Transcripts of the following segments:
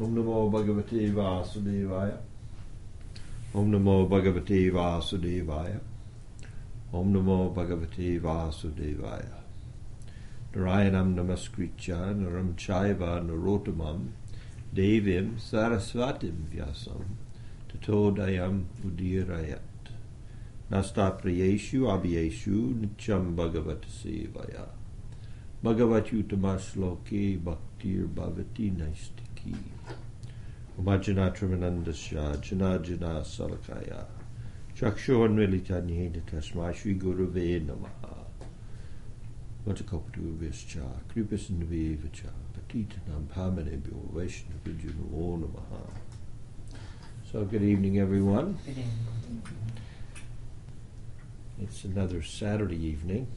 ओम नमो भगवते वासुदेवाय ओम नमो भगवते वासुदेवाय ओम नमो भगवते वासुदेवाय नारायणं नमस्कृत्य नरं चैव नरोत्तमं देवीं सरस्वतीं व्यासं ततो दयम् उदीरयत् नास्ताप्रियेषु अभियेषु नित्यं भगवत्सेवया भगवत्युत्तमश्लोके भक्तिर्भवति नैष्टि Bhavati Naistiki. Umajana Tramanandasya Janajana Salakaya. Chakshornmilitanyena Tasma Shri Gurave Namaha. Vatakopatu Vischa Kripasindavivacha Patitanam Pamanebhyo Vaishnavijuno Namaha. So good evening everyone. Good evening. It's another Saturday evening,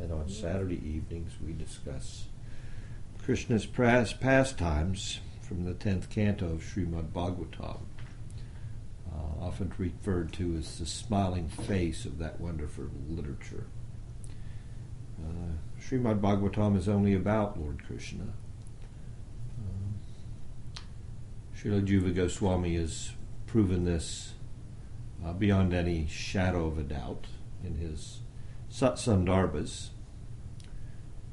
and on Saturday evenings we discuss Krishna's pastimes from the 10th canto of Srimad Bhagavatam, uh, often referred to as the smiling face of that wonderful literature. Uh, Srimad Bhagavatam is only about Lord Krishna. Um, Srila Jiva Goswami has proven this uh, beyond any shadow of a doubt in his Sat Sandarbhas,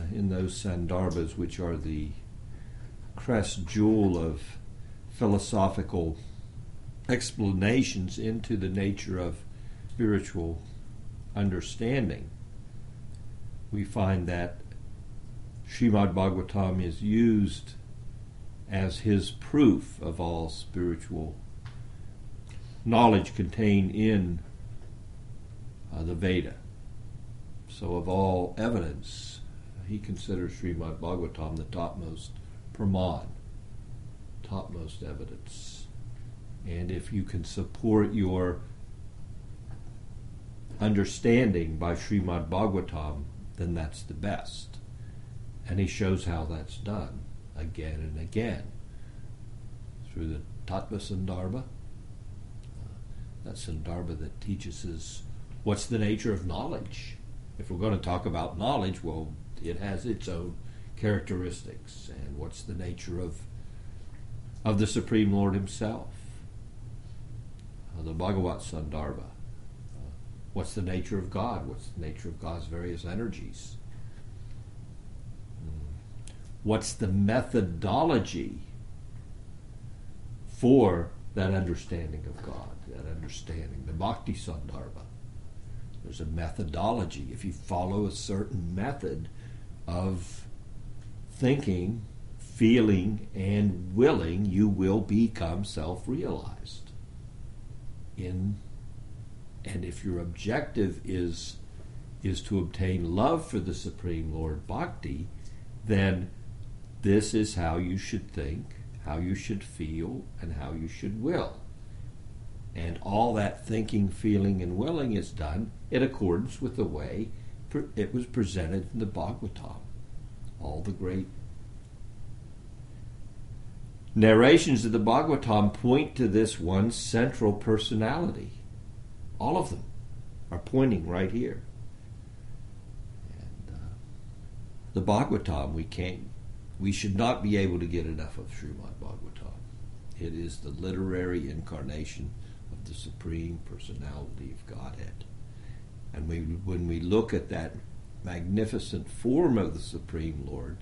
uh, in those Sandarbhas which are the crest jewel of philosophical explanations into the nature of spiritual understanding. We find that Srimad Bhagavatam is used as his proof of all spiritual knowledge contained in uh, the Veda. So, of all evidence, he considers Srimad Bhagavatam the topmost praman, topmost evidence. And if you can support your understanding by Srimad Bhagavatam, then that's the best. And he shows how that's done again and again through the Tattva Sandarbha. Uh, that Sandarbha that teaches us what's the nature of knowledge. If we're going to talk about knowledge, well, it has its own characteristics. And what's the nature of of the Supreme Lord Himself? Uh, the Bhagavat Sandarbha. Uh, what's the nature of God? What's the nature of God's various energies? Mm. What's the methodology for that understanding of God, that understanding, the Bhakti Sandarbha? There's a methodology. If you follow a certain method of thinking, feeling, and willing, you will become self-realized. In and if your objective is is to obtain love for the Supreme Lord Bhakti, then this is how you should think, how you should feel, and how you should will. And all that thinking, feeling, and willing is done in accordance with the way it was presented in the Bhagavatam. All the great narrations of the Bhagavatam point to this one central personality. All of them are pointing right here. And uh, the Bhagavatam, we can't, we should not be able to get enough of Srimad Bhagavatam. It is the literary incarnation of the Supreme Personality of Godhead. And we, when we look at that magnificent form of the Supreme Lord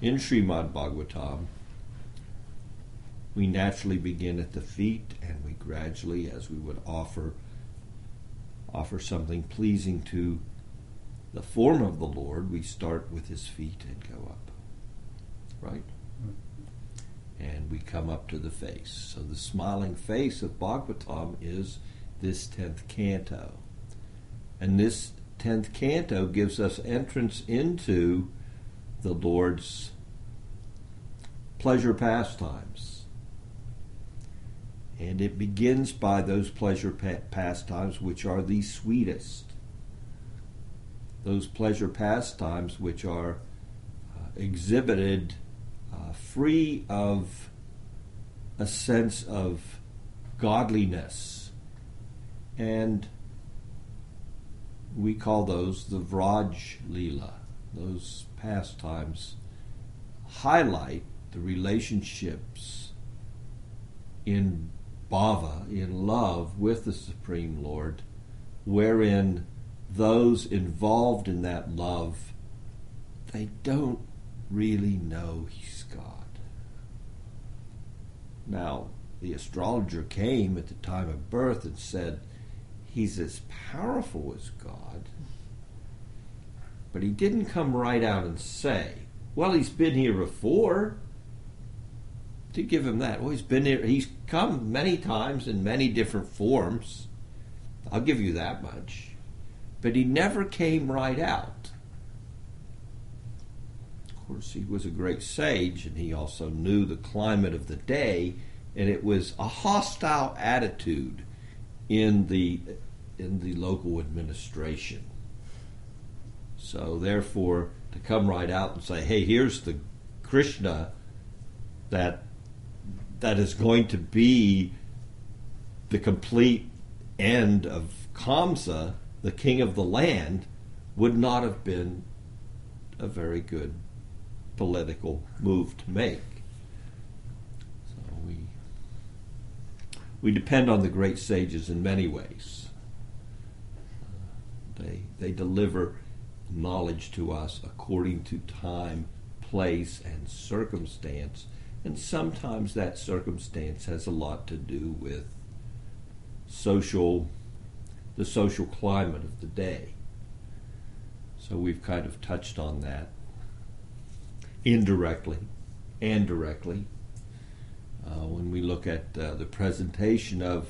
in Srimad Bhagavatam, we naturally begin at the feet and we gradually, as we would offer, offer something pleasing to the form of the Lord, we start with his feet and go up. Right? And we come up to the face. So the smiling face of Bhagavatam is this tenth canto. And this tenth canto gives us entrance into the Lord's pleasure pastimes. And it begins by those pleasure pa- pastimes which are the sweetest. Those pleasure pastimes which are uh, exhibited uh, free of a sense of godliness. And we call those the Vraj Leela. Those pastimes highlight the relationships in bhava, in love with the Supreme Lord, wherein those involved in that love, they don't really know he's God. Now, the astrologer came at the time of birth and said, He's as powerful as God. But he didn't come right out and say, Well, he's been here before. To give him that. Well, he's been here, he's come many times in many different forms. I'll give you that much. But he never came right out. Of course, he was a great sage, and he also knew the climate of the day, and it was a hostile attitude in the in the local administration. So therefore, to come right out and say, "Hey, here's the Krishna that that is going to be the complete end of Kamsa, the king of the land," would not have been a very good political move to make. So we we depend on the great sages in many ways. They they deliver knowledge to us according to time, place, and circumstance, and sometimes that circumstance has a lot to do with social the social climate of the day. So we've kind of touched on that indirectly and directly uh, when we look at uh, the presentation of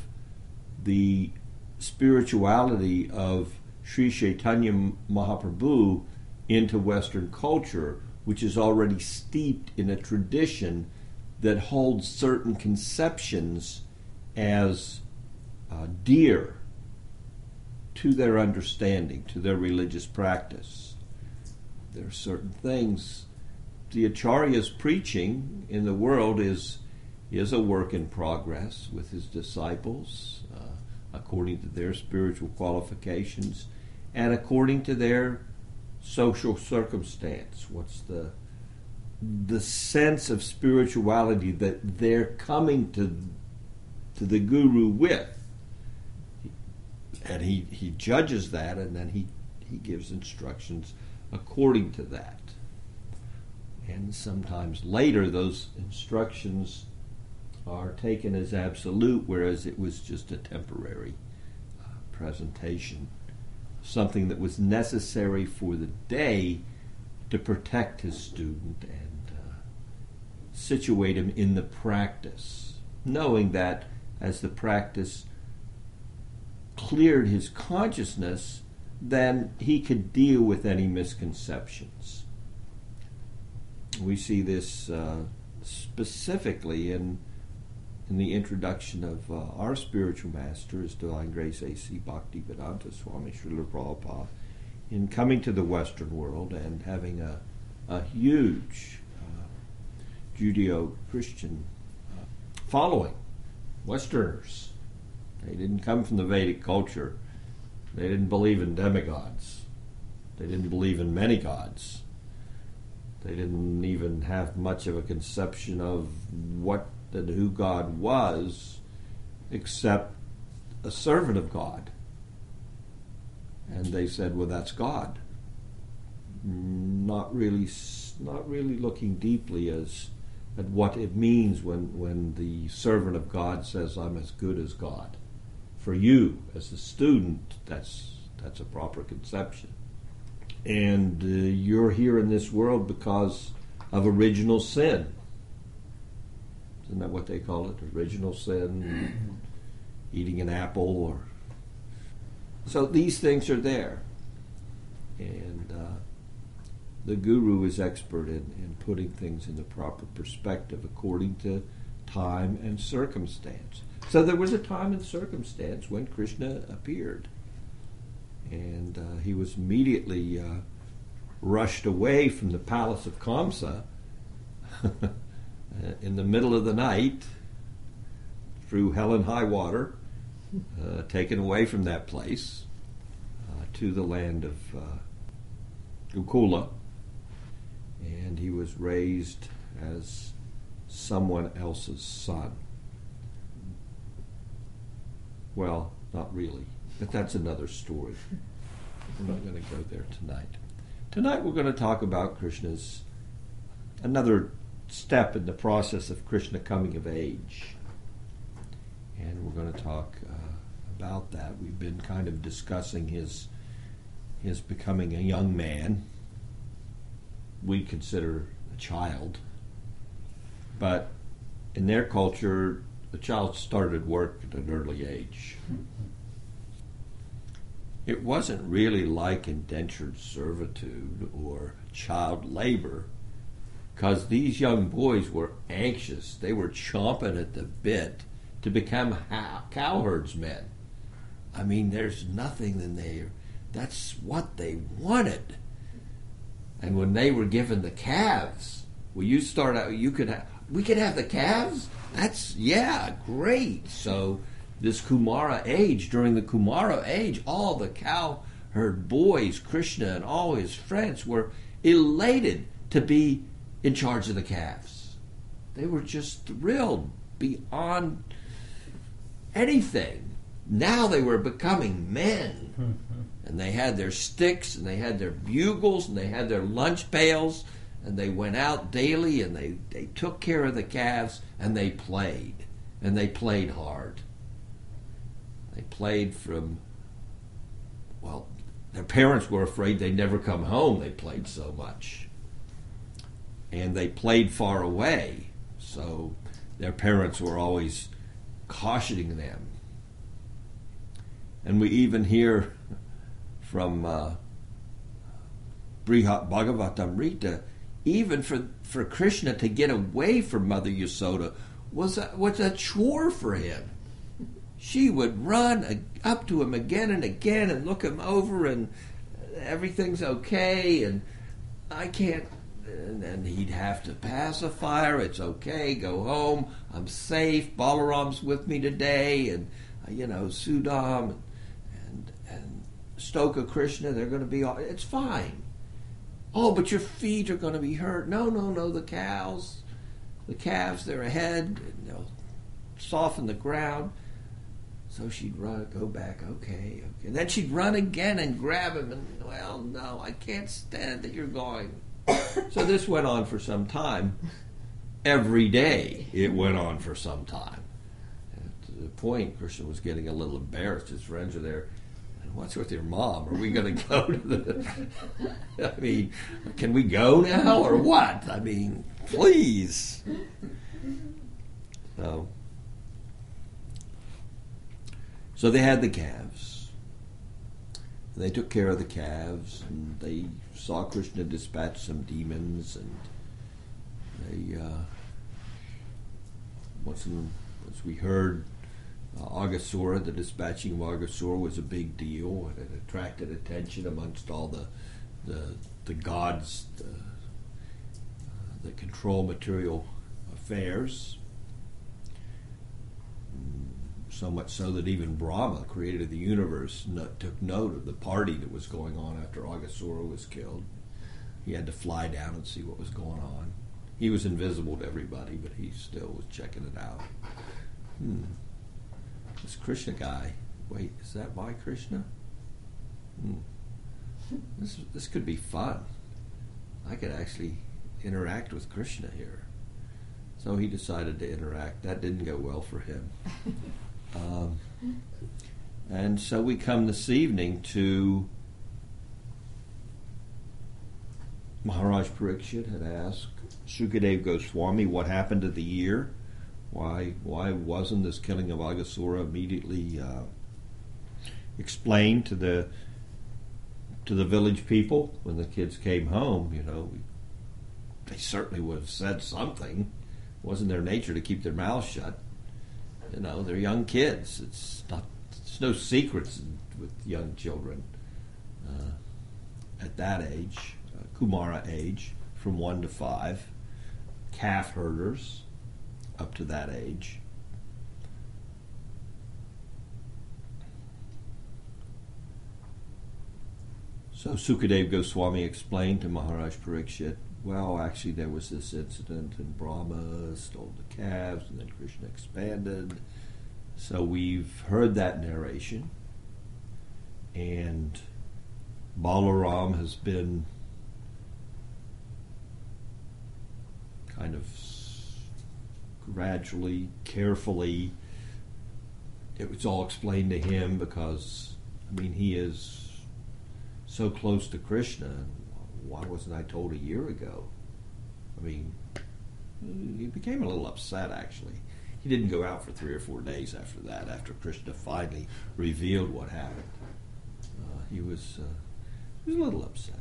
the spirituality of Sri Chaitanya Mahaprabhu into Western culture, which is already steeped in a tradition that holds certain conceptions as uh, dear to their understanding, to their religious practice. There are certain things the Acharya's preaching in the world is is a work in progress with his disciples uh, according to their spiritual qualifications and according to their social circumstance. What's the the sense of spirituality that they're coming to to the guru with? And he, he judges that and then he, he gives instructions according to that. And sometimes later, those instructions are taken as absolute, whereas it was just a temporary uh, presentation, something that was necessary for the day to protect his student and uh, situate him in the practice, knowing that as the practice cleared his consciousness, then he could deal with any misconceptions. We see this uh, specifically in in the introduction of uh, our spiritual master, His Divine Grace A.C. Bhaktivedanta Swami Srila Prabhupada, in coming to the Western world and having a, a huge uh, Judeo Christian uh, following, Westerners. They didn't come from the Vedic culture, they didn't believe in demigods, they didn't believe in many gods. They didn't even have much of a conception of what and who God was, except a servant of God. And they said, "Well, that's God." Not really, not really looking deeply as at what it means when when the servant of God says, "I'm as good as God." For you, as a student, that's that's a proper conception and uh, you're here in this world because of original sin. Isn't that what they call it? Original sin, eating an apple, or so these things are there, and uh, the guru is expert in, in putting things in the proper perspective according to time and circumstance. So there was a time and circumstance when Krishna appeared and uh, he was immediately uh, rushed away from the palace of Kamsa in the middle of the night through hell and high water, uh, taken away from that place uh, to the land of uh, Gokula, and he was raised as someone else's son. Well, not really, but that's another story. We're not going to go there tonight. Tonight we're going to talk about Krishna's another step in the process of Krishna coming of age. And we're going to talk uh, about that. We've been kind of discussing his his becoming a young man. We consider a child, but in their culture, the child started work at an early age. It wasn't really like indentured servitude or child labor because these young boys were anxious. They were chomping at the bit to become cowherdsmen. I mean, there's nothing in there. That's what they wanted. And when they were given the calves, well, you start out, you could have, we could have the calves? That's, yeah, great. So, this Kumara age, during the Kumara age, all the cowherd boys, Krishna and all his friends were elated to be in charge of the calves. They were just thrilled beyond anything. Now they were becoming men. Mm-hmm. And they had their sticks and they had their bugles and they had their lunch pails and they went out daily and they, they took care of the calves and they played. And they played hard. They played from, well, their parents were afraid they'd never come home. They played so much. And they played far away. So their parents were always cautioning them and we even hear from uh, Brihat Bhagavatamrita, even for, for Krishna to get away from Mother Yasoda was a, was a chore for him. She would run up to him again and again and look him over, and everything's okay, and I can't. And he'd have to pacify her. It's okay. Go home. I'm safe. Balaram's with me today, and uh, you know Sudam. And and Stoka Krishna, they're going to be all, it's fine. Oh, but your feet are going to be hurt. No, no, no, the cows, the calves, they're ahead, and they'll soften the ground. So she'd run, go back, okay, okay. And then she'd run again and grab him, and, well, no, I can't stand that you're going. so this went on for some time. Every day it went on for some time. To the point, Krishna was getting a little embarrassed. His friends are there what's with your mom? Are we going to go to the? I mean, can we go now or what? I mean, please. So, so they had the calves. They took care of the calves, and they saw Krishna dispatch some demons, and they, uh, once, in, once we heard uh, Aghasura, the dispatching of Aghasura was a big deal. And it attracted attention amongst all the the, the gods the, uh, that control material affairs. Mm, so much so that even Brahma, creator of the universe, took note of the party that was going on after Aghasura was killed. He had to fly down and see what was going on. He was invisible to everybody, but he still was checking it out. Hmm this Krishna guy. Wait, is that my Krishna? Hmm. This this could be fun. I could actually interact with Krishna here. So he decided to interact. That didn't go well for him. Um, and so we come this evening to Maharaj Parikshit had asked Sukadev Goswami what happened to the year why why wasn't this killing of Aghasura immediately uh, explained to the to the village people when the kids came home? You know, they certainly would have said something. It wasn't their nature to keep their mouths shut. You know, they're young kids. It's not. It's no secrets with young children uh, at that age, uh, Kumara age, from one to five, calf herders up to that age. So Sukadev Goswami explained to Maharaj Parikshit, well, actually, there was this incident, and Brahma stole the calves, and then Krishna expanded. So we've heard that narration, and Balaram has been kind of gradually, carefully. It was all explained to him because, I mean, he is so close to Krishna. Why wasn't I told a year ago? I mean, he became a little upset actually. He didn't go out for three or four days after that, after Krishna finally revealed what happened. Uh, he was uh, he was a little upset.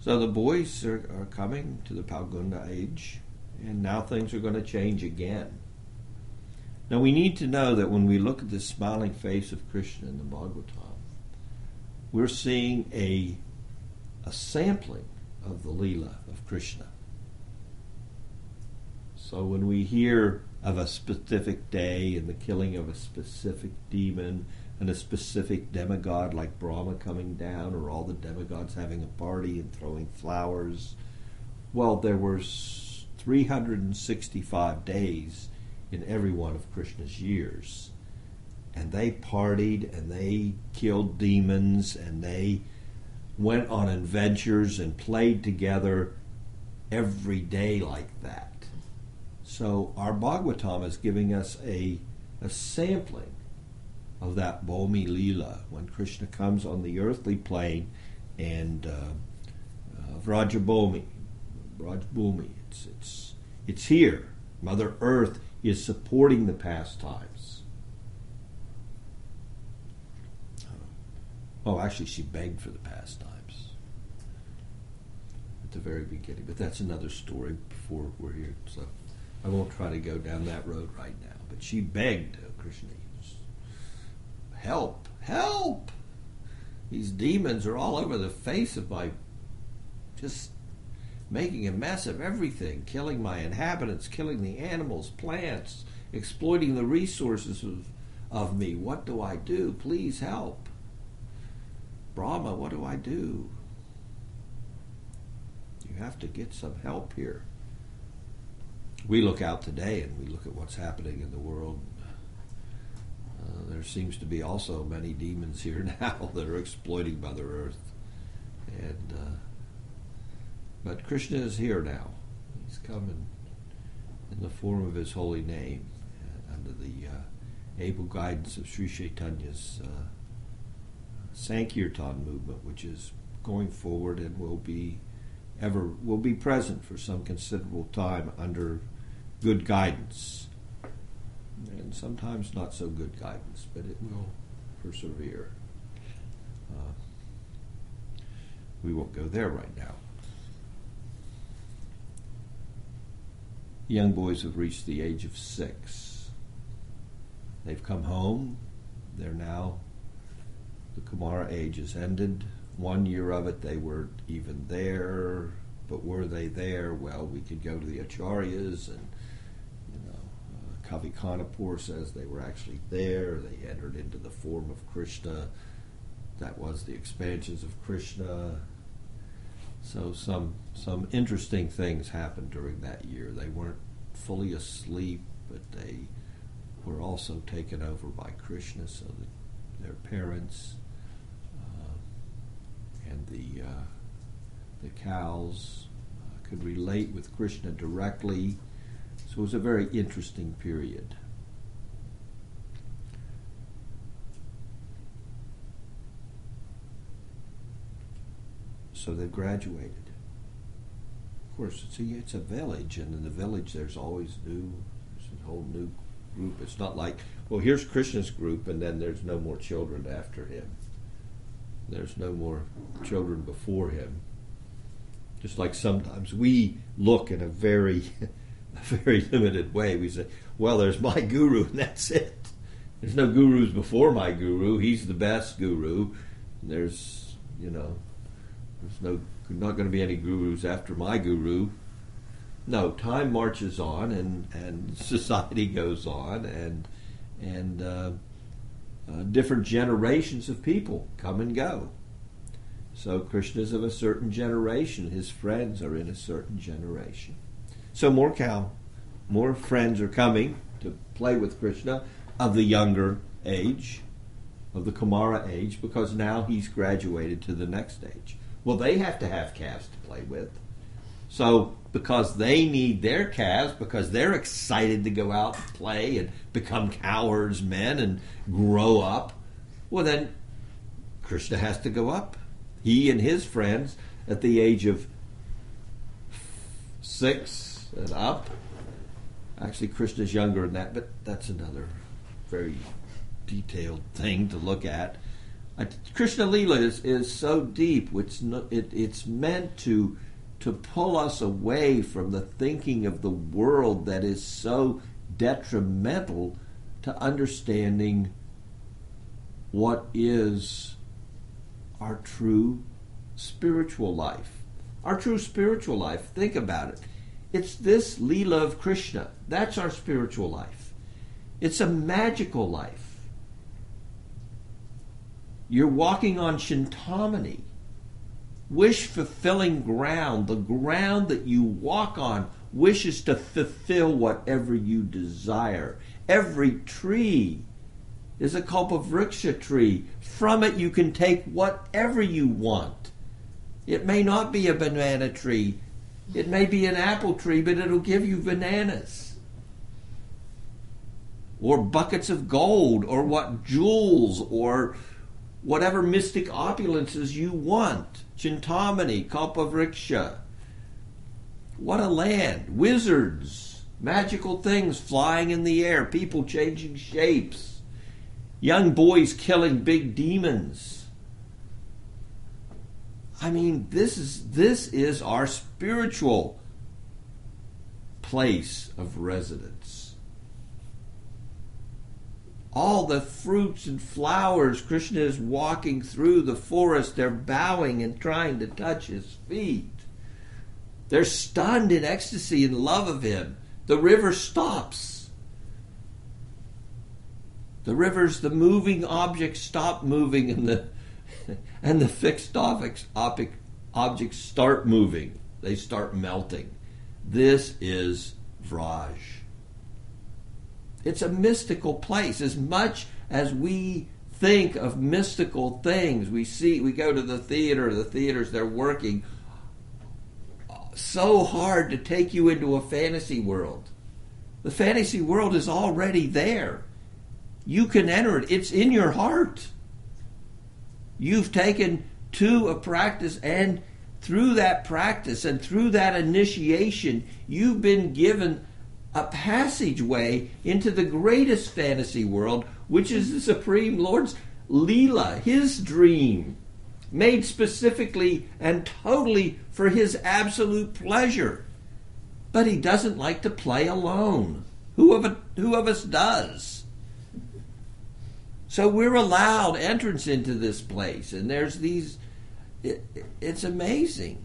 So the boys are, are coming to the Pauganda age, and now things are going to change again. Now we need to know that when we look at the smiling face of Krishna in the Bhagavatam, we're seeing a, a sampling of the Leela of Krishna. So when we hear of a specific day and the killing of a specific demon and a specific demigod like Brahma coming down, or all the demigods having a party and throwing flowers. Well, there were 365 days in every one of Krishna's years. And they partied and they killed demons and they went on adventures and played together every day like that. So our Bhagavatam is giving us a, a sampling of that Bhomi Leela when Krishna comes on the earthly plane and uh, uh, Vrajabhomi, Vrajabhumi, it's, it's, it's here. Mother Earth is supporting the pastimes. Oh, actually, she begged for the pastimes at the very beginning, but that's another story before we're here. So I won't try to go down that road right now. But she begged uh, Krishna help, help. These demons are all over the face of my, just making a mess of everything, killing my inhabitants, killing the animals, plants, exploiting the resources of, of me. What do I do? Please help. Brahma, what do I do? You have to get some help here. We look out today and we look at what's happening in the world uh, there seems to be also many demons here now that are exploiting Mother Earth, and uh, but Krishna is here now. He's coming in the form of His holy name, uh, under the uh, able guidance of Sri Chaitanya's uh, Sankirtan movement, which is going forward and will be ever will be present for some considerable time under good guidance and sometimes not so good guidance, but it will persevere. Uh, we won't go there right now. Young boys have reached the age of six. They've come home. They're now, the Kumara age has ended. One year of it, they weren't even there. But were they there? Well, we could go to the Acharyas and you know, uh, Kavi Karnapur says they were actually there. They entered into the form of Krishna. That was the expansions of Krishna. So some some interesting things happened during that year. They weren't fully asleep, but they were also taken over by Krishna, so that their parents and the uh, the cows uh, could relate with Krishna directly so it was a very interesting period. So they graduated. Of course, it's a, it's a village, and in the village there's always new, there's a whole new group. It's not like, well, here's Krishna's group, and then there's no more children after him. There's no more children before him. Just like sometimes we look in a very a very limited way. We say, well, there's my guru, and that's it. There's no gurus before my guru. He's the best guru. There's, you know, there's no not going to be any gurus after my guru. No, time marches on, and and society goes on, and and uh, uh, different generations of people come and go. So Krishna's of a certain generation. His friends are in a certain generation. So more cow more friends are coming to play with Krishna of the younger age, of the Kumara age, because now he's graduated to the next age. Well, they have to have calves to play with. So, because they need their calves, because they're excited to go out and play and become cowards men and grow up, well, then Krishna has to go up. He and his friends at the age of six and up. Actually, Krishna's younger than that, but that's another very detailed thing to look at. Uh, Krishna Lila is, is so deep. It's, it, it's meant to to pull us away from the thinking of the world that is so detrimental to understanding what is our true spiritual life. Our true spiritual life, think about it. It's this Leela of Krishna. That's our spiritual life. It's a magical life. You're walking on Chintamani, wish fulfilling ground. The ground that you walk on wishes to fulfill whatever you desire. Every tree is a kalpavriksha tree. From it you can take whatever you want. It may not be a banana tree. It may be an apple tree, but it'll give you bananas. Or buckets of gold, or what jewels, or whatever mystic opulences you want. Chintamani, Kalpavriksha. What a land. Wizards, magical things flying in the air, people changing shapes, young boys killing big demons. I mean, this is this is our spiritual place of residence. All the fruits and flowers, Krishna is walking through the forest, they're bowing and trying to touch his feet. They're stunned in ecstasy and love of him. The river stops. The rivers, the moving objects stop moving, and the and the fixed objects, objects start moving. They start melting. This is Vraj. It's a mystical place. As much as we think of mystical things, we see, we go to the theater, the theaters, they're working so hard to take you into a fantasy world. The fantasy world is already there. You can enter it, it's in your heart. You've taken to a practice, and through that practice and through that initiation, you've been given a passageway into the greatest fantasy world, which is the Supreme Lord's Leela, his dream, made specifically and totally for his absolute pleasure. But he doesn't like to play alone. Who of, it, who of us does? So we're allowed entrance into this place, and there's these. It, it's amazing.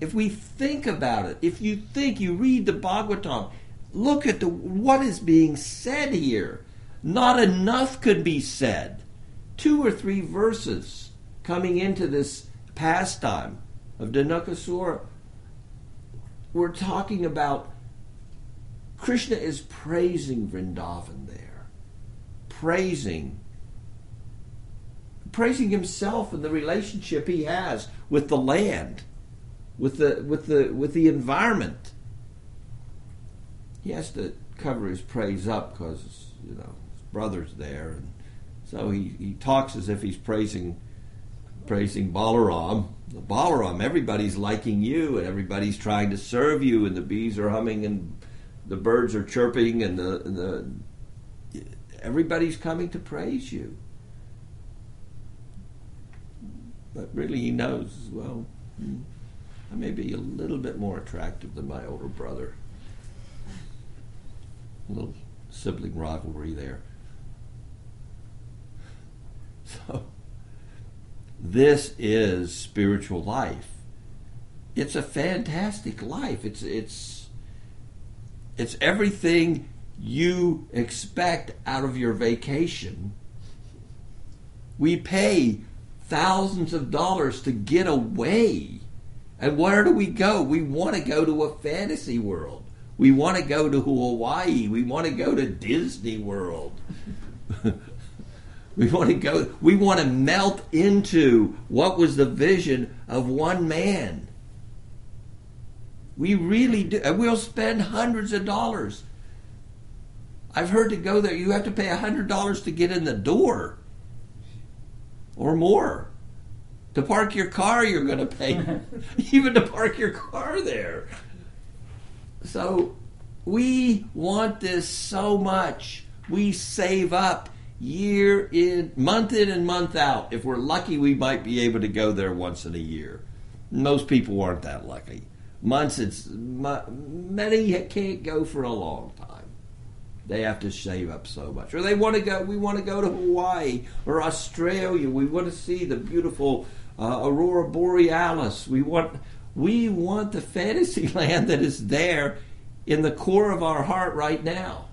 If we think about it, if you think, you read the Bhagavatam, look at the what is being said here. Not enough could be said. Two or three verses coming into this pastime of Dhenukasura. We're talking about Krishna is praising Vrindavan there, praising praising himself and the relationship he has with the land, with the with the with the environment. He has to cover his praise up because you know his brother's there, and so he, he talks as if he's praising praising Balaram. Balaram, everybody's liking you, and everybody's trying to serve you, and the bees are humming, and the birds are chirping, and the, and the everybody's coming to praise you. But really, he knows, well, hmm, I may be a little bit more attractive than my older brother. Little sibling rivalry there. So, this is spiritual life. It's a fantastic life. It's it's it's everything you expect out of your vacation. We pay thousands of dollars to get away. And where do we go? We want to go to a fantasy world. We want to go to Hawaii. We want to go to Disney World. we want to go, we want to melt into what was the vision of one man. We really do. And we'll spend hundreds of dollars. I've heard to go there, you have to pay a $100 to get in the door or more. To park your car, you're going to pay, even to park your car there. So we want this so much. We save up year in, month in and month out. If we're lucky, we might be able to go there once in a year. Most people aren't that lucky. Months, it's many can't go for a long time. They have to save up so much, or they want to go. We want to go to Hawaii or Australia. We want to see the beautiful uh, aurora borealis. We want we want the fantasy land that is there in the core of our heart right now.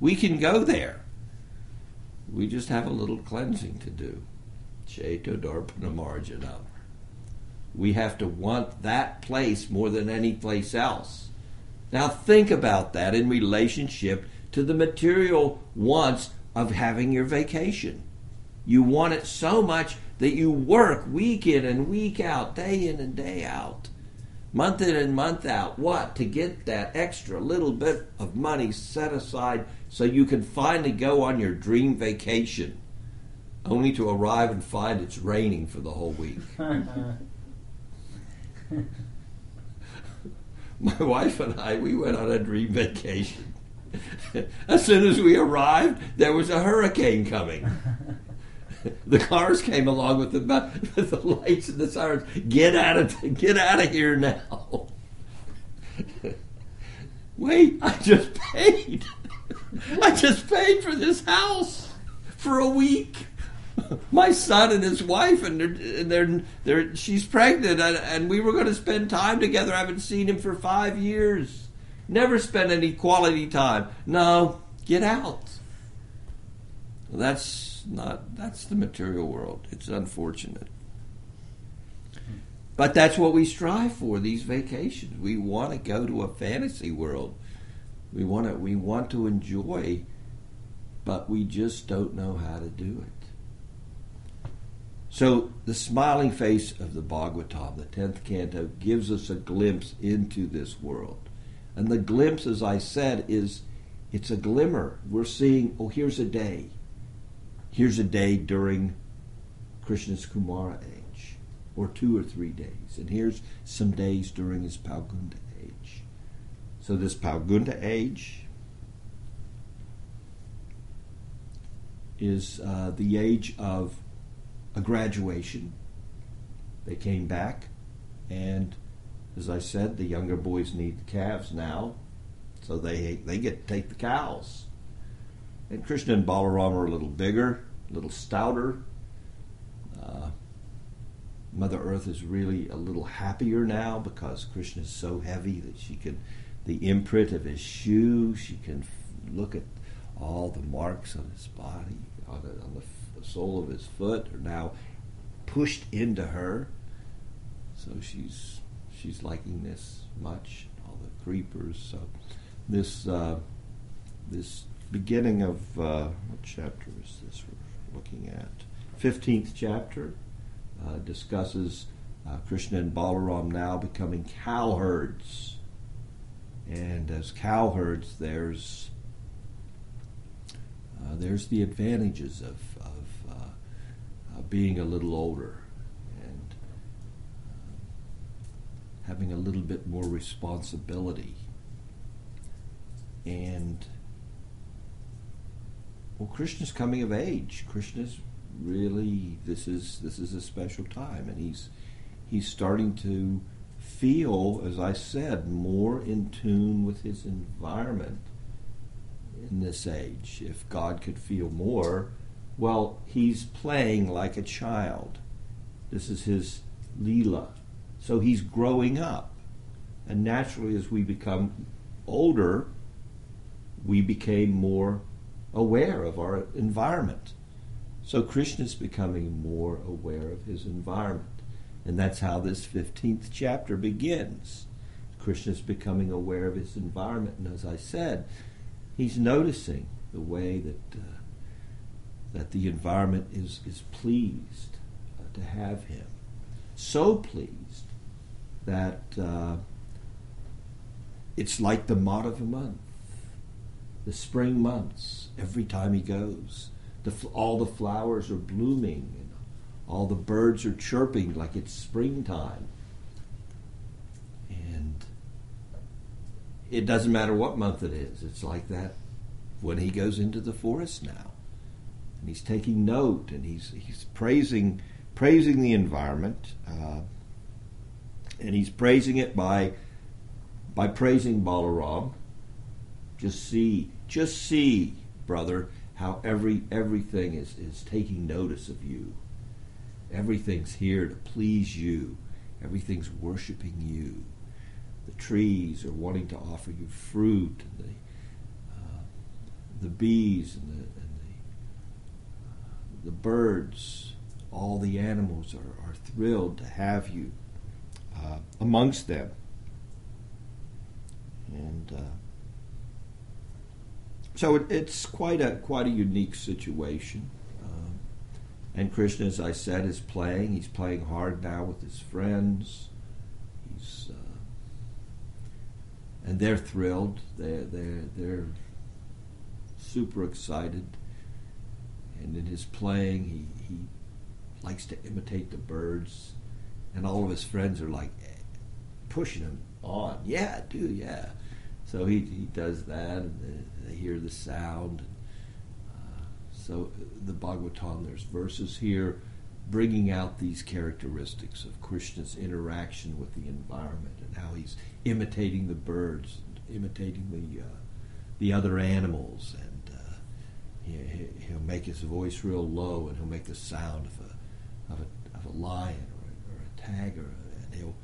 We can go there. We just have a little cleansing to do. We have to want that place more than any place else. Now think about that in relationship to the material wants of having your vacation. You want it so much that you work week in and week out, day in and day out, month in and month out. What? To get that extra little bit of money set aside so you can finally go on your dream vacation, only to arrive and find it's raining for the whole week. My wife and I, we went on a dream vacation. as soon as we arrived, there was a hurricane coming. the cars came along with the with the lights and the sirens. Get out of get out of here now! Wait, I just paid. I just paid for this house for a week. My son and his wife, and they're, they're, they're she's pregnant, and, and we were going to spend time together. I haven't seen him for five years. Never spent any quality time. No, get out. Well, that's not that's the material world. It's unfortunate. But that's what we strive for, these vacations. We want to go to a fantasy world. We want to we want to enjoy, but we just don't know how to do it. So the smiling face of the Bhagavatam, the tenth canto, gives us a glimpse into this world. And the glimpse, as I said, is it's a glimmer. We're seeing, oh, here's a day here's a day during Krishna's Kumara age, or two or three days, and here's some days during his Pauganda age. So this Pauganda age is uh, the age of a graduation. They came back, and as I said, the younger boys need the calves now, so they they get to take the cows. And Krishna and Balaram are a little bigger, a little stouter. Uh, Mother Earth is really a little happier now because Krishna is so heavy that she can, the imprint of his shoe, she can look at all the marks on his body, on, the, on the sole of his foot are now pushed into her. So she's she's liking this much. All the creepers. So this uh, this beginning of uh, what chapter is this we're looking at? Fifteenth chapter uh, discusses uh, Krishna and Balaram now becoming cowherds, and as cowherds, there's uh, there's the advantages of, of uh, being a little older and uh, having a little bit more responsibility and well, Krishna's coming of age. Krishna's really this is this is a special time, and he's he's starting to feel, as I said, more in tune with his environment in this age. If God could feel more, well, he's playing like a child. This is his Leela. So he's growing up. And naturally, as we become older, we became more aware of our environment. So Krishna is becoming more aware of his environment. And that's how this 15th chapter begins. Krishna's becoming aware of his environment, and as I said, he's noticing the way that uh, that the environment is is pleased uh, to have him, so pleased that uh, it's like the Madhava month, the spring months. Every time he goes, the, all the flowers are blooming, and all the birds are chirping like it's springtime. And it doesn't matter what month it is, it's like that when he goes into the forest now. And he's taking note and he's, he's praising, praising the environment. Uh, and he's praising it by, by praising Balaram. Just see, just see, brother, how every everything is, is taking notice of you. Everything's here to please you. Everything's worshiping you. The trees are wanting to offer you fruit, and the uh, the bees and the and the, uh, the birds, all the animals are, are thrilled to have you uh, amongst them. And uh, so it, it's quite a quite a unique situation. Um, and Krishna, as I said, is playing. He's playing hard now with his friends. He's uh, and they're thrilled. They're they're they're super excited. And in his playing, he he likes to imitate the birds, and all of his friends are like pushing him on. Yeah, do yeah. So he, he does that, and they hear the sound. Uh, so the Bhagavatam, there's verses here bringing out these characteristics of Krishna's interaction with the environment and how he's imitating the birds, imitating the uh, the other animals, and uh, he, will make his voice real low, and he'll make the sound of a of a, of a lion or a, or a tiger, and he'll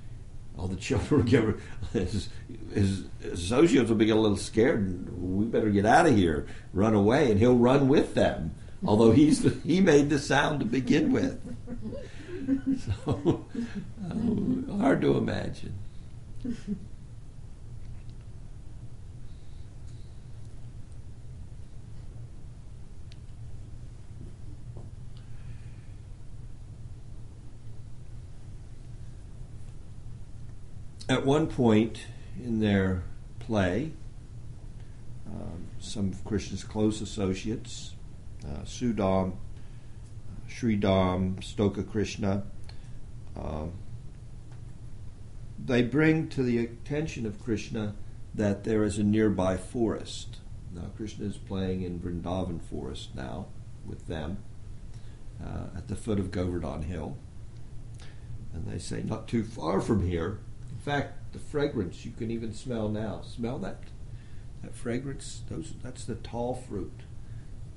all the children get his, his associates will be a little scared. And we better get out of here run away and he'll run with them. Although he's he made the sound to begin with. So uh, hard to imagine At one point in their play, um, some of Krishna's close associates, uh, Sudam, Sridam, Stoka Krishna, uh, they bring to the attention of Krishna that there is a nearby forest. Now, Krishna is playing in Vrindavan forest now with them uh, at the foot of Govardhan Hill. And they say, not too far from here, fact, the fragrance you can even smell now. Smell that that fragrance. Those that's the tall fruit.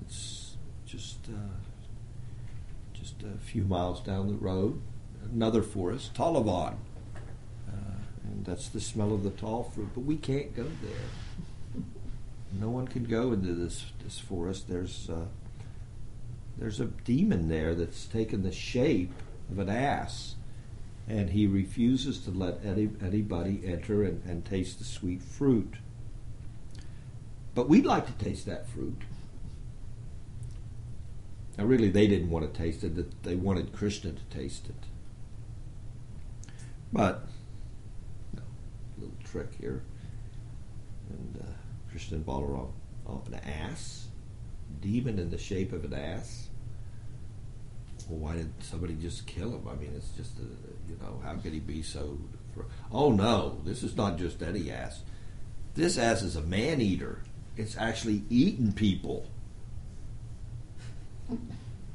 It's just uh, just a few miles down the road. Another forest, Talavan, uh, and that's the smell of the tall fruit. But we can't go there. No one can go into this this forest. There's uh, there's a demon there that's taken the shape of an ass and he refuses to let any, anybody enter and, and taste the sweet fruit. But we'd like to taste that fruit. Now, really, they didn't want to taste it, they wanted Krishna to taste it. But, no, little trick here. And uh, Krishna and Balaram, oh, an ass? Demon in the shape of an ass? Well, why did somebody just kill him? I mean, it's just, a, you know, how could he be so? Oh no, this is not just any ass. This ass is a man eater. It's actually eating people.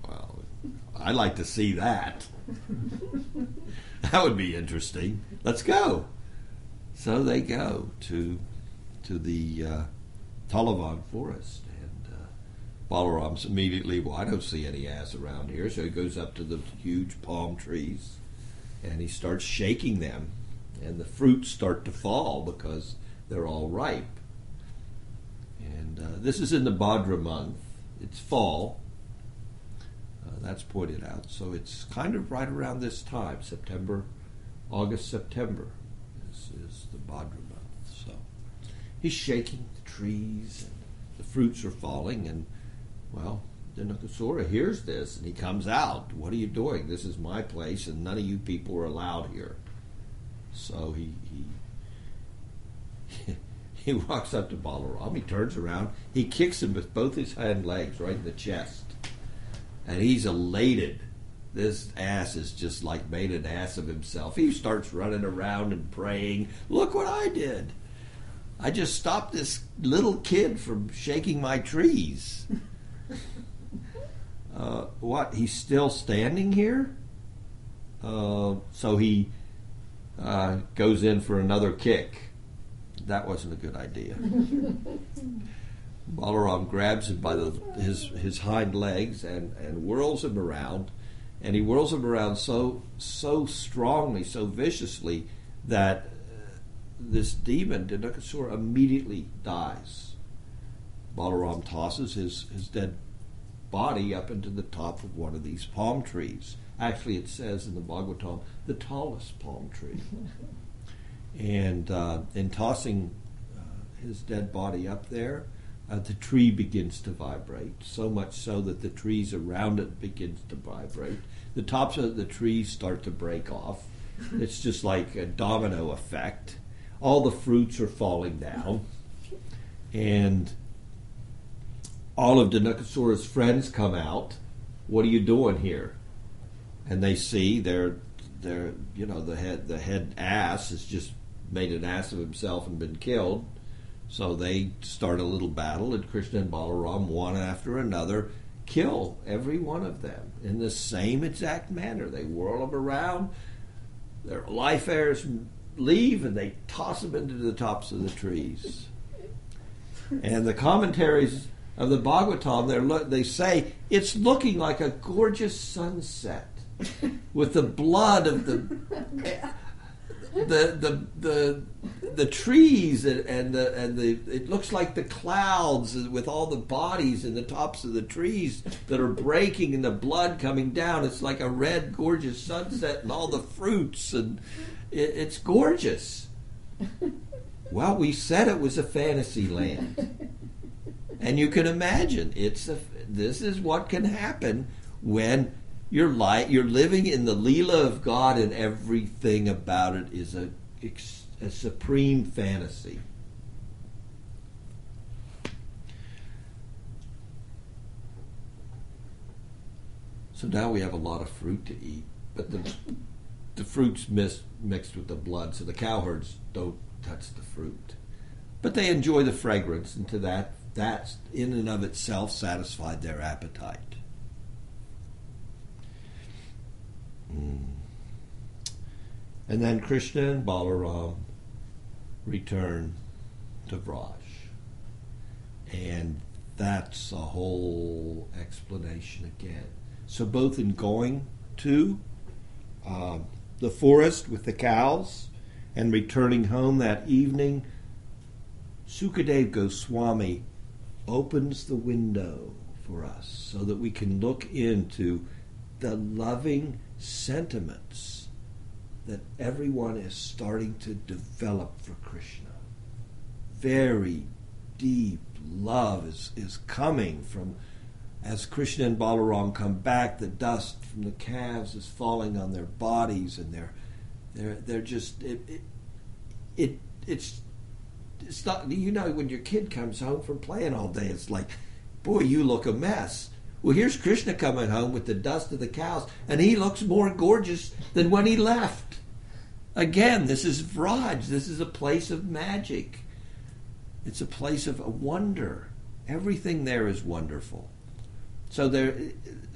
Well, I'd like to see that. that would be interesting. Let's go. So they go to to the uh, Talavan forest, Balaram's immediately, well, I don't see any ass around here. So he goes up to the huge palm trees and he starts shaking them. And the fruits start to fall because they're all ripe. And uh, this is in the Bhadra month. It's fall. Uh, that's pointed out. So it's kind of right around this time, September, August, September is, is the Bhadra month. So he's shaking the trees, and the fruits are falling, and well, Dhenukasura hears this, and he comes out. What are you doing? This is my place, and none of you people are allowed here. So he he he walks up to Balaram. He turns around. He kicks him with both his hind legs right in the chest, and he's elated this ass is just like made an ass of himself. He starts running around and praying, Look what I did. I just stopped this little kid from shaking my trees. uh, what? He's still standing here? Uh, so he uh, goes in for another kick. That wasn't a good idea. Balaram grabs him by the, his, his hind legs and, and whirls him around and he whirls him around so so strongly, so viciously that uh, this demon Dhenukasura immediately dies. Balaram tosses his, his dead body up into the top of one of these palm trees. Actually, it says in the Bhagavatam, the tallest palm tree. and uh, in tossing uh, his dead body up there, uh, the tree begins to vibrate, so much so that the trees around it begins to vibrate. The tops of the trees start to break off. It's just like a domino effect. All the fruits are falling down. And all of Dhenukasura's friends come out. What are you doing here? And they see their their you know the head the head ass has just made an ass of himself and been killed so they start a little battle, and Krishna and Balaram, one after another, kill every one of them in the same exact manner. They whirl them around, their life airs leave, and they toss them into the tops of the trees. And the commentaries of the Bhagavatam, they say it's looking like a gorgeous sunset with the blood of the the the the the trees and, and the and the it looks like the clouds with all the bodies in the tops of the trees that are breaking and the blood coming down. It's like a red, gorgeous sunset and all the fruits and it, it's gorgeous. Well, we said it was a fantasy land, and you can imagine it's a. This is what can happen when you're li- you're living in the Leela of God, and everything about it is a, a supreme fantasy. So now we have a lot of fruit to eat, but the the fruit's mis- mixed with the blood, so the cowherds don't touch the fruit, but they enjoy the fragrance, and to that, that's in and of itself satisfied their appetite. Mm. And then Krishna and Balaram return to Vraj. And that's a whole explanation again. So, both in going to uh, the forest with the cows and returning home that evening, Sukadev Goswami opens the window for us so that we can look into the loving sentiments that everyone is starting to develop for Krishna. Very deep love is, is coming from as Krishna and Balaram come back, the dust from the calves is falling on their bodies, and they're they're they're just it, it, it it's you know when your kid comes home from playing all day, it's like, boy, you look a mess. Well, here's Krishna coming home with the dust of the cows, and he looks more gorgeous than when he left. Again, this is Vraj. This is a place of magic. It's a place of wonder. Everything there is wonderful. So there,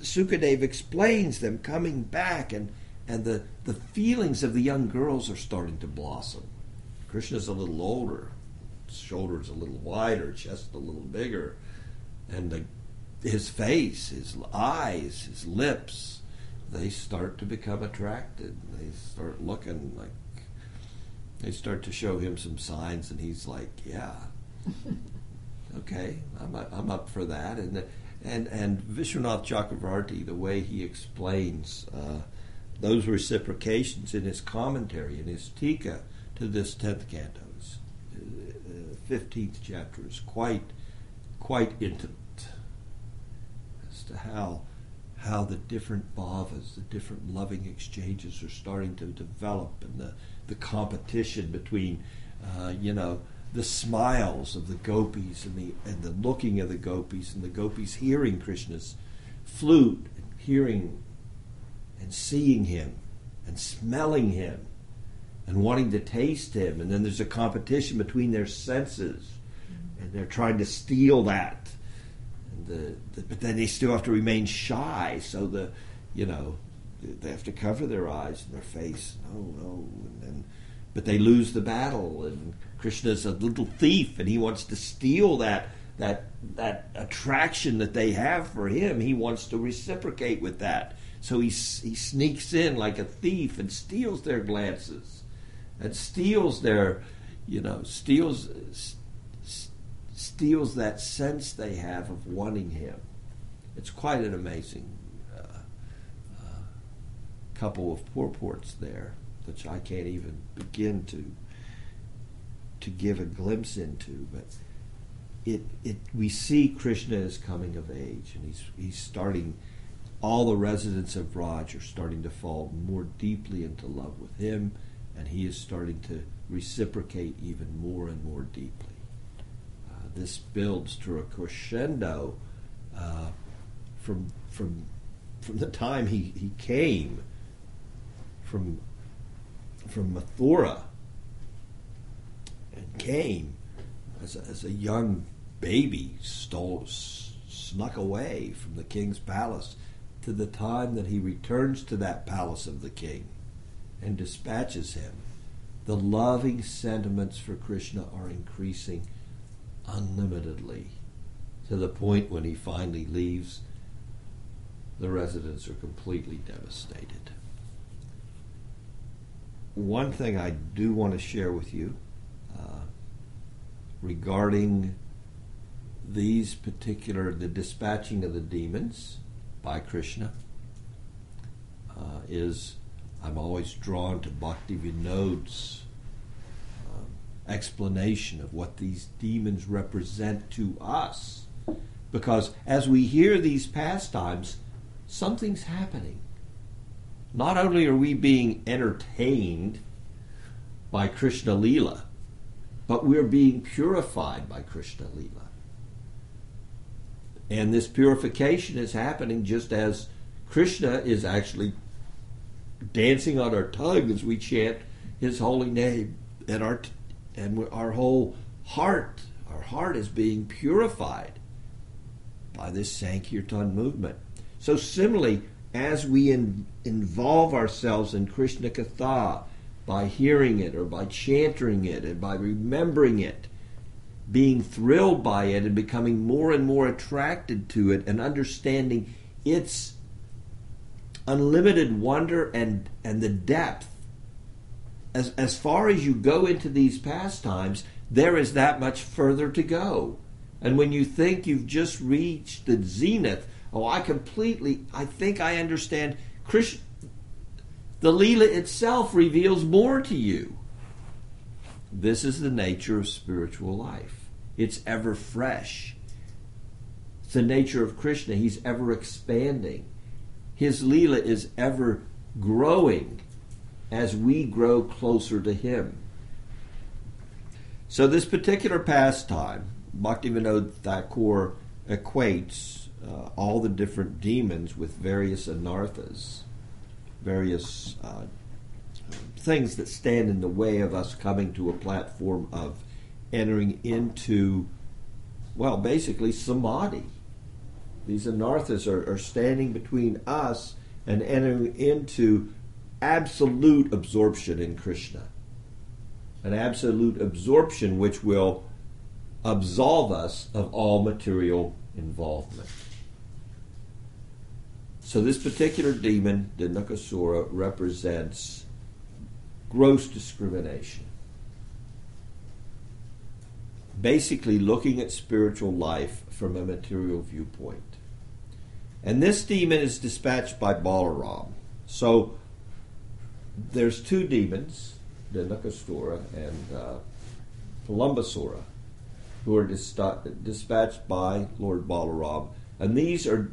Sukadev explains them coming back, and, and the, the feelings of the young girls are starting to blossom. Krishna's a little older, shoulders a little wider, chest a little bigger, and the his face, his eyes, his lips, they start to become attracted. They start looking like they start to show him some signs, and he's like, "Yeah, okay, I'm up, I'm up for that." And the, and and Vishwanath Chakravarti, the way he explains uh, those reciprocations in his commentary in his Tika to to this tenth canto. Fifteenth chapter is quite quite intimate as to how how the different bhavas, the different loving exchanges are starting to develop, and the the competition between, uh, you know, the smiles of the gopis and the and the looking of the gopis and the gopis hearing Krishna's flute, and hearing and seeing him and smelling him and wanting to taste him. And then there's a competition between their senses. And they're trying to steal that. The, the, but then they still have to remain shy. So the you know they have to cover their eyes and their face. No no. And then but they lose the battle. And krishna's a little thief and he wants to steal that that that attraction that they have for him. He wants to reciprocate with that. So he, he sneaks in like a thief and steals their glances and steals their, you know, steals steals that sense they have of wanting him. It's quite an amazing uh, uh, couple of purports there, which I can't even begin to to give a glimpse into, but it it we see Krishna is coming of age, and he's he's starting. All the residents of Vraj are starting to fall more deeply into love with him, and he is starting to reciprocate even more and more deeply. Uh, this builds to a crescendo uh, from from from the time he, he came from from Mathura and came as a, as a young baby, stole, snuck away from the king's palace to the time that he returns to that palace of the king and dispatches him, the loving sentiments for Krishna are increasing unlimitedly to the point when he finally leaves, the residents are completely devastated. One thing I do want to share with you uh, regarding these particular, the dispatching of the demons by Krishna uh, is I'm always drawn to Bhakti Vinod's um, explanation of what these demons represent to us. Because as we hear these pastimes, something's happening. Not only are we being entertained by Krishna Lila, but we're being purified by Krishna Lila. And this purification is happening just as Krishna is actually dancing on our tongue as we chant His holy name, and our and our whole heart, our heart is being purified by this Sankirtan movement. So similarly, as we in, involve ourselves in Krishna Katha by hearing it or by chanting it and by remembering it, being thrilled by it and becoming more and more attracted to it and understanding its unlimited wonder and and the depth. As as far as you go into these pastimes there is that much further to go. And when you think you've just reached the zenith oh i completely i think i understand. Krishna, the Leela itself reveals more to you. This is the nature of spiritual life. It's ever fresh. It's the nature of krishna. He's ever expanding his Leela is ever growing as we grow closer to Him. So, this particular pastime, Bhaktivinoda Thakur equates uh, all the different demons with various anarthas, various uh, things that stand in the way of us coming to a platform of entering into, well, basically samadhi. These anarthas are, are standing between us and entering into absolute absorption in Krishna. An absolute absorption which will absolve us of all material involvement. So, this particular demon, Dhenukasura, represents gross discrimination. Basically, looking at spiritual life from a material viewpoint. And this demon is dispatched by Balaram. So there's two demons. Dhenukasura and uh, Palambasura, who are dis- dispatched by Lord Balaram. And these are,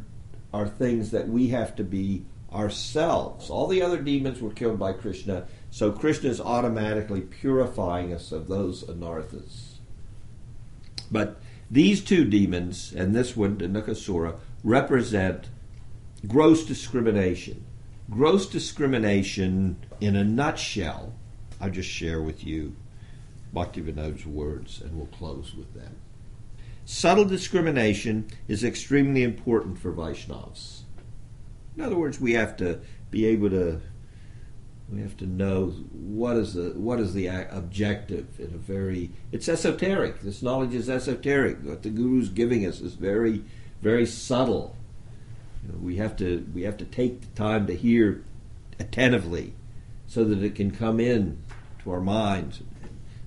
are things that we have to be ourselves. All the other demons were killed by Krishna, so Krishna is automatically purifying us of those anarthas. But these two demons, and this one, Dhenukasura, represent gross discrimination. Gross discrimination, in a nutshell, I'll just share with you Bhaktivinoda's words, and we'll close with them. Subtle discrimination is extremely important for Vaishnavas. In other words, we have to be able to we have to know what is the what is the objective in a very it's esoteric. This knowledge is esoteric. What the Guru is giving us is very very subtle. You know, we have to we have to take the time to hear attentively, so that it can come in to our minds,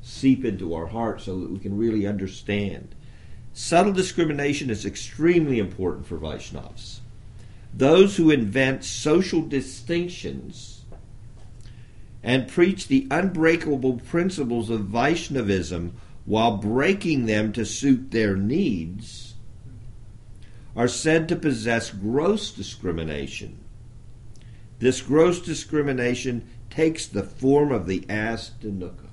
seep into our hearts, so that we can really understand. Subtle discrimination is extremely important for Vaishnavas. Those who invent social distinctions and preach the unbreakable principles of Vaishnavism while breaking them to suit their needs are said to possess gross discrimination. This gross discrimination takes the form of the ass Dhanuka.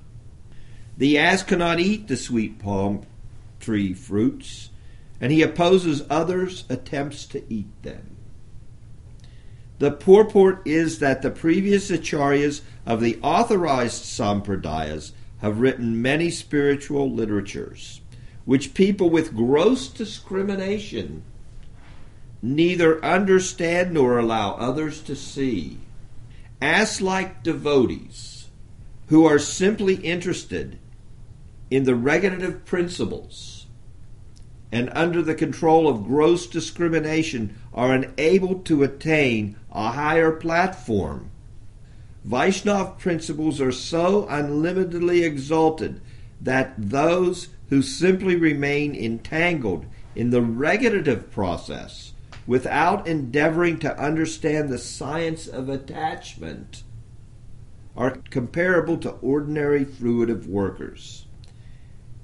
The ass cannot eat the sweet palm tree fruits, and he opposes others' attempts to eat them. The purport is that the previous acharyas of the authorized sampradayas have written many spiritual literatures, which people with gross discrimination neither understand nor allow others to see. As like devotees who are simply interested in the regulative principles and under the control of gross discrimination are unable to attain a higher platform. Vaishnav principles are so unlimitedly exalted that those who simply remain entangled in the regulative process without endeavoring to understand the science of attachment are comparable to ordinary fruitive workers.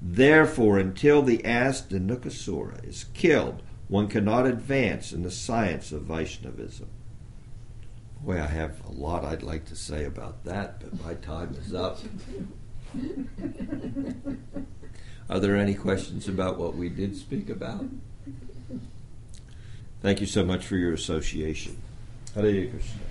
Therefore, until the ass Dhenukasura is killed, one cannot advance in the science of Vaishnavism. Boy, I have a lot I'd like to say about that, but my time is up. Are there any questions about what we did speak about? Thank you so much for your association. Hare Krishna.